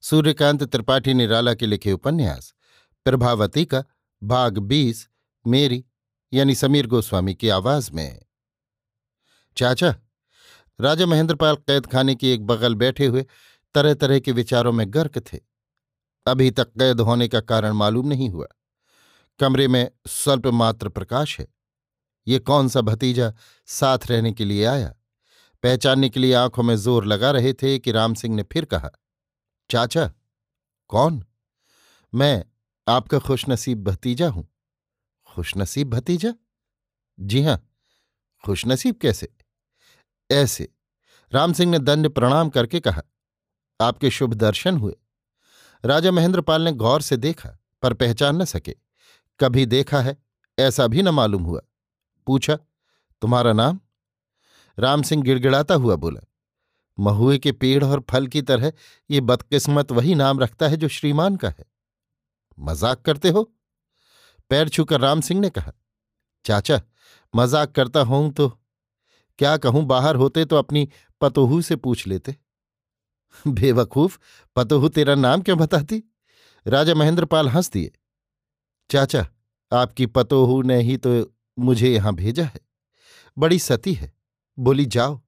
सूर्यकांत त्रिपाठी निराला के लिखे उपन्यास प्रभावती का भाग बीस, मेरी, यानी समीर गोस्वामी की आवाज़ में। चाचा, राजा महेंद्रपाल कैद खाने की एक बगल बैठे हुए तरह तरह के विचारों में गर्क थे। अभी तक कैद होने का कारण मालूम नहीं हुआ। कमरे में स्वल्प मात्र प्रकाश है। ये कौन सा भतीजा साथ रहने के लिए आया? पहचानने के लिए आँखों में ज़ोर लगा रहे थे कि राम सिंह ने फिर कहा चाचा, कौन? मैं आपका खुशनसीब भतीजा हूँ। खुशनसीब भतीजा? जी हाँ। खुशनसीब कैसे? ऐसे, राम सिंह ने दंड प्रणाम करके कहा, आपके शुभ दर्शन हुए। राजा महेंद्रपाल ने गौर से देखा, पर पहचान न सके। कभी देखा है, ऐसा भी न मालूम हुआ। पूछा, तुम्हारा नाम? राम सिंह गिड़गिड़ाता हुआ बोला महुए के पेड़ और फल की तरह ये बदकिस्मत वही नाम रखता है जो श्रीमान का है। मज़ाक करते हो? पैर छूकर राम सिंह ने कहा, चाचा, मज़ाक करता हूँ तो क्या कहूँ, बाहर होते तो अपनी पतोहू से पूछ लेते। बेवकूफ़, पतोहू तेरा नाम क्यों बताती? राजा महेंद्रपाल हंस दिए, चाचा, आपकी पतोहू ने ही तो मुझे यहाँ भेजा है। बड़ी सती है, बोली जाओ।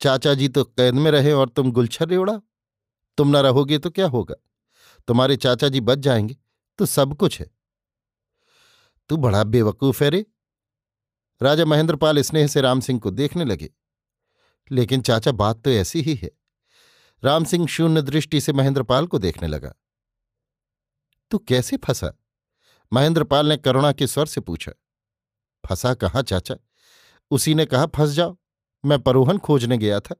चाचा जी तो कैद में रहे और तुम गुलछर उड़ा। तुम न रहोगे तो क्या होगा? तुम्हारे चाचा जी बच जाएँगे तो सब कुछ है। तू बड़ा बेवकूफ़ है रे। राजा महेंद्रपाल स्नेह से राम सिंह को देखने लगे। लेकिन चाचा बात तो ऐसी ही है। राम सिंह शून्य दृष्टि से महेंद्रपाल को देखने लगा। तू कैसे फंसा? महेंद्रपाल ने करुणा के स्वर से पूछा। फंसा कहाँ चाचा? उसी ने कहा, फंस जाओ। मैं परोहन खोजने गया था।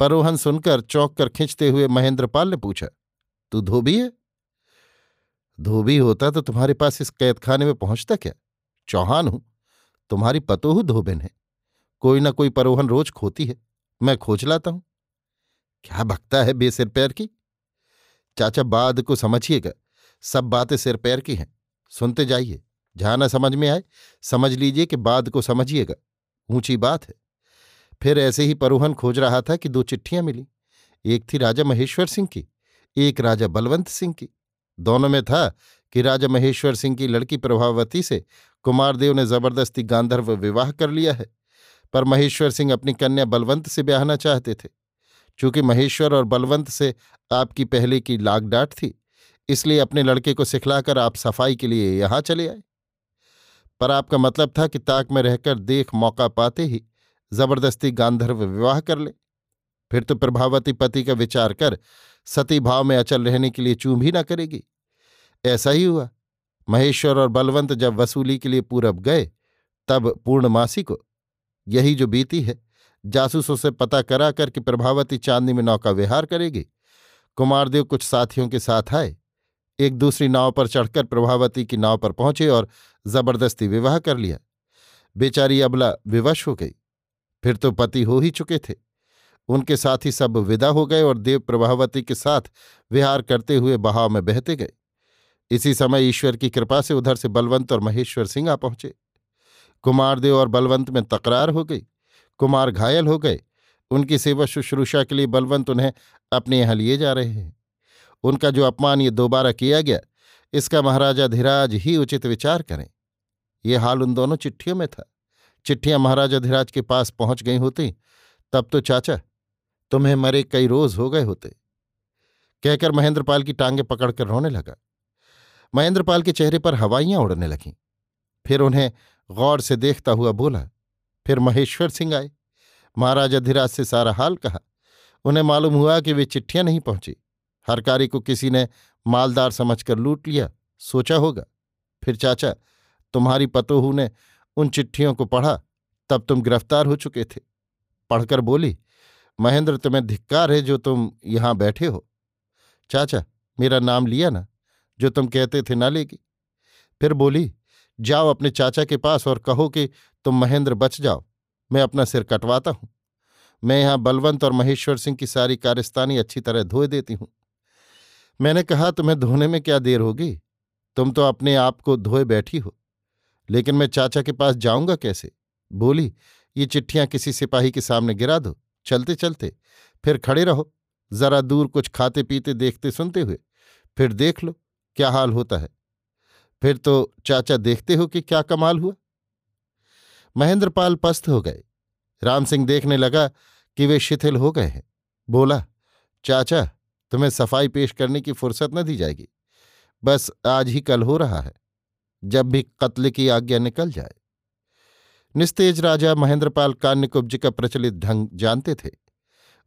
परोहन सुनकर, चौंक कर खींचते हुए महेंद्रपाल ने पूछा, तू धोबी है? धोबी होता तो तुम्हारे पास इस कैदखाने में पहुँचता क्या? चौहान हूँ। तुम्हारी पतोहू धोबिन है। कोई ना कोई परोहन रोज खोती है। मैं खोज लाता हूँ। क्या भक्ता है बेसिर पैर की? चाचा बाद को समझिएगा, सब बातें सिर पैर की हैं। सुनते जाइए, जहाँ ना समझ में आए, समझ लीजिए कि बाद को समझिएगा। ऊँची बात है। फिर ऐसे ही परोहन खोज रहा था कि दो चिट्ठियाँ मिली। एक थी राजा महेश्वर सिंह की, एक राजा बलवंत सिंह की। दोनों में था कि राजा महेश्वर सिंह की लड़की प्रभावती से कुमारदेव ने ज़बरदस्ती गांधर्व विवाह कर लिया है, पर महेश्वर सिंह अपनी कन्या बलवंत से ब्याहना चाहते थे। चूँकि महेश्वर और बलवंत से आपकी पहले की लाग डांट थी, इसलिए अपने लड़के को सिखलाकर आप सफ़ाई के लिए यहाँ चले आए। पर आपका मतलब था कि ताक में रहकर देख मौका पाते ही ज़बरदस्ती गांधर्व विवाह कर ले। फिर तो प्रभावती पति का विचार कर सती भाव में अचल रहने के लिए चूम भी ना करेगी। ऐसा ही हुआ। महेश्वर और बलवंत जब वसूली के लिए पूरब गए, तब पूर्णमासी को यही जो बीती है, जासूसों से पता करा कर कि प्रभावती चांदनी में नौका विहार करेगी। कुमारदेव कुछ साथियों के साथ आए। एक दूसरी नाव पर चढ़कर प्रभावती की नाव पर पहुँचे और ज़बरदस्ती विवाह कर लिया। बेचारी अबला विवश हो गई। फिर तो पति हो ही चुके थे। उनके साथ ही सब विदा हो गए और देव प्रभावती के साथ विहार करते हुए बहाव में बहते गए। इसी समय ईश्वर की कृपा से उधर से बलवंत और महेश्वर सिंह आ पहुँचे। कुमारदेव और बलवंत में तकरार हो गई। कुमार घायल हो गए। उनकी सेवा शुश्रूषा के लिए बलवंत उन्हें अपने यहाँ लिए जा रहे हैं। उनका जो अपमान ये दोबारा किया गया, इसका महाराजा धीराज ही उचित विचार करें। ये हाल उन दोनों चिट्ठियों में था। चिट्ठियाँ महाराजा धीराज के पास पहुँच गई होती, तब तो चाचा, तुम्हें मरे कई रोज हो गए होते। कहकर महेंद्रपाल की टांगे पकड़कर रोने लगा। महेंद्रपाल के चेहरे पर हवाइयाँ उड़ने लगीं। फिर उन्हें गौर से देखता हुआ बोला, फिर महेश्वर सिंह आए। महाराज अधिराज से सारा हाल कहा। उन्हें मालूम हुआ कि वे चिट्ठियाँ नहीं पहुँची। हरकारी को किसी ने मालदार समझकर लूट लिया, सोचा होगा। फिर चाचा, तुम्हारी पतोहू ने उन चिट्ठियों को पढ़ा, तब तुम गिरफ़्तार हो चुके थे। पढ़कर बोली, महेंद्र तुम्हें धिक्कार है जो तुम यहाँ बैठे हो। चाचा, मेरा नाम लिया ना, जो तुम कहते थे ना लेगी फिर बोली, जाओ अपने चाचा के पास और कहो कि तुम महेंद्र बच जाओ, मैं अपना सिर कटवाता हूँ। मैं यहाँ बलवंत और महेश्वर सिंह की सारी कार्यस्तानी अच्छी तरह धोए देती हूँ। मैंने कहा, तुम्हें धोने में क्या देर होगी? तुम तो अपने आप को धोए बैठी हो। लेकिन मैं चाचा के पास जाऊँगा कैसे? बोली, ये चिट्ठियाँ किसी सिपाही के सामने गिरा दो। चलते चलते। फिर खड़े रहो। जरा दूर कुछ खाते, पीते, देखते, सुनते हुए। फिर देख लो, क्या हाल होता है। फिर तो चाचा देखते हो कि क्या कमाल हुआ? महेंद्रपाल पस्त हो गए। राम सिंह देखने लगा कि वे शिथिल हो गए हैं। बोला, चाचा, तुम्हें सफ़ाई पेश करने की फुर्सत न दी जाएगी। बस आज ही कल हो रहा है। जब भी कत्ल की आज्ञा निकल जाए। निस्तेज राजा महेंद्रपाल कान्यकुब्ज का प्रचलित ढंग जानते थे।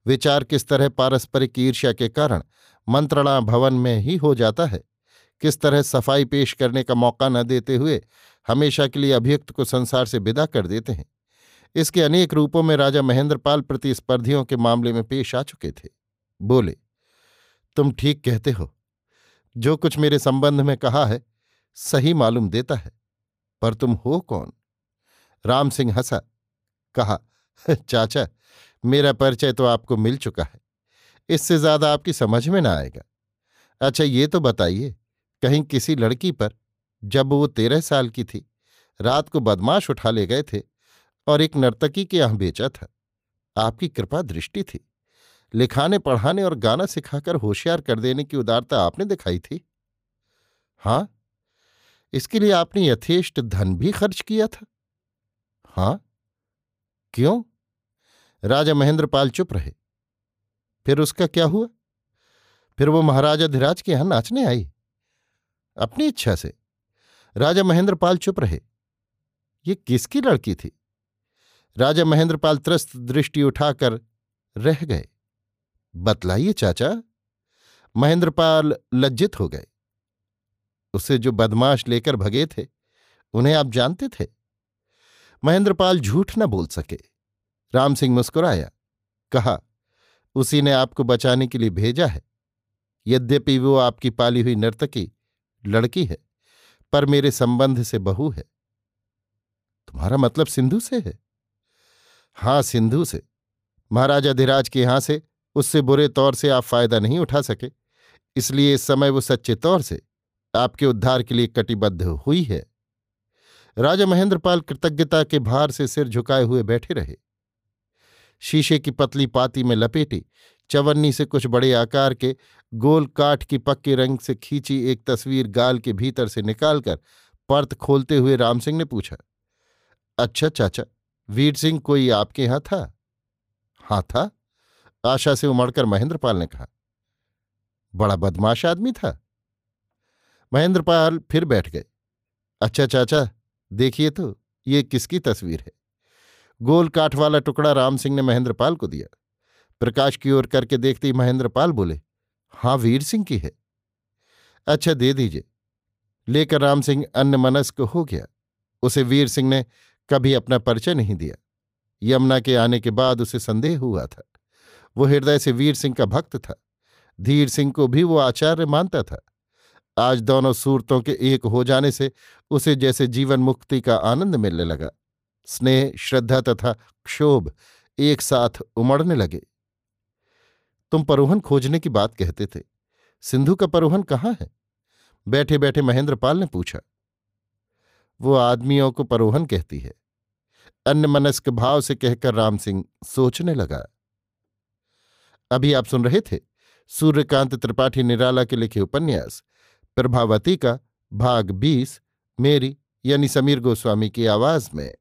विचार किस तरह पारस्परिक ईर्ष्या के कारण मंत्रणा भवन में ही हो जाता है, किस तरह सफ़ाई पेश करने का मौका न देते हुए हमेशा के लिए अभियुक्त को संसार से विदा कर देते हैं। इसके अनेक रूपों में राजा महेंद्रपाल प्रतिस्पर्धियों के मामले में पेश आ चुके थे। बोले, तुम ठीक कहते हो। जो कुछ मेरे संबंध में कहा है सही मालूम देता है, पर तुम हो कौन? राम सिंह हंसा, कहा, चाचा, मेरा परिचय तो आपको मिल चुका है, इससे ज़्यादा आपकी समझ में ना आएगा। अच्छा ये तो बताइए, कहीं किसी लड़की पर, जब वो तेरह साल की थी, रात को बदमाश उठा ले गए थे, और एक नर्तकी के यहाँ बेचा था, आपकी कृपा दृष्टि थी, लिखाने, पढ़ाने और गाना सिखाकर होशियार कर देने की उदारता आपने दिखाई थी? हाँ इसके लिए आपने यथेष्ट धन भी खर्च किया था। हाँ? क्यों? राजा महेंद्रपाल चुप रहे। फिर उसका क्या हुआ? फिर वो महाराजा धीराज के यहाँ नाचने आई। अपनी इच्छा से। राजा महेंद्रपाल चुप रहे। ये किसकी लड़की थी? राजा महेंद्रपाल त्रस्त दृष्टि उठाकर रह गए। बतलाइए चाचा, महेंद्रपाल लज्जित हो गए। उसे जो बदमाश लेकर भगे थे, उन्हें आप जानते थे? महेंद्रपाल झूठ न बोल सके। राम सिंह मुस्कुराया। कहा, उसी ने आपको बचाने के लिए भेजा है। यद्यपि वो आपकी पाली हुई नर्तकी, लड़की है, पर मेरे संबंध से बहू है। तुम्हारा मतलब सिंधु से है? हाँ, सिंधु से। महाराजा धीराज के यहाँ से उससे बुरे तौर से आप फ़ायदा नहीं उठा सके, इसलिए इस समय वो सच्चे तौर से आपके उद्धार के लिए कटिबद्ध हुई है। राजा महेंद्रपाल कृतज्ञता के भार से सिर झुकाए हुए बैठे रहे। शीशे की पतली पाती में लपेटी, चवन्नी से कुछ बड़े आकार के गोल काठ की पक्के रंग से खींची एक तस्वीर गाल के भीतर से निकालकर पर्त खोलते हुए राम सिंह ने पूछा अच्छा चाचा, वीर सिंह कोई आपके यहाँ था? हाँ था, आशा से उमड़कर महेंद्रपाल ने कहा। बड़ा बदमाश आदमी था। महेंद्रपाल फिर बैठ गए। अच्छा चाचा देखिए तो ये किसकी तस्वीर है? गोल काठ वाला टुकड़ा राम सिंह ने महेंद्रपाल को दिया। प्रकाश की ओर करके देखते ही महेंद्रपाल बोले, हाँ, वीर सिंह की है। अच्छा दे दीजिए। लेकर राम सिंह अन्य मनस्क हो गया। उसे वीर सिंह ने कभी अपना परिचय नहीं दिया। यमुना के आने के बाद उसे संदेह हुआ था। वो हृदय से वीर सिंह का भक्त था। धीर सिंह को भी वो आचार्य मानता था। आज दोनों सूरतों के एक हो जाने से उसे जैसे जीवन मुक्ति का आनंद मिलने लगा। स्नेह, श्रद्धा तथा क्षोभ एक साथ उमड़ने लगे। तुम परोहन खोजने की बात कहते थे। सिंधु का परोहन कहाँ है? बैठे बैठे महेंद्रपाल ने पूछा। वो आदमियों को परोहन कहती है। अन्य मनस्क भाव से कहकर राम सिंह सोचने लगा। अभी आप सुन रहे थे सूर्यकांत त्रिपाठी निराला के लिखे उपन्यास प्रभावती का भाग बीस मेरी यानी समीर गोस्वामी की आवाज़ में।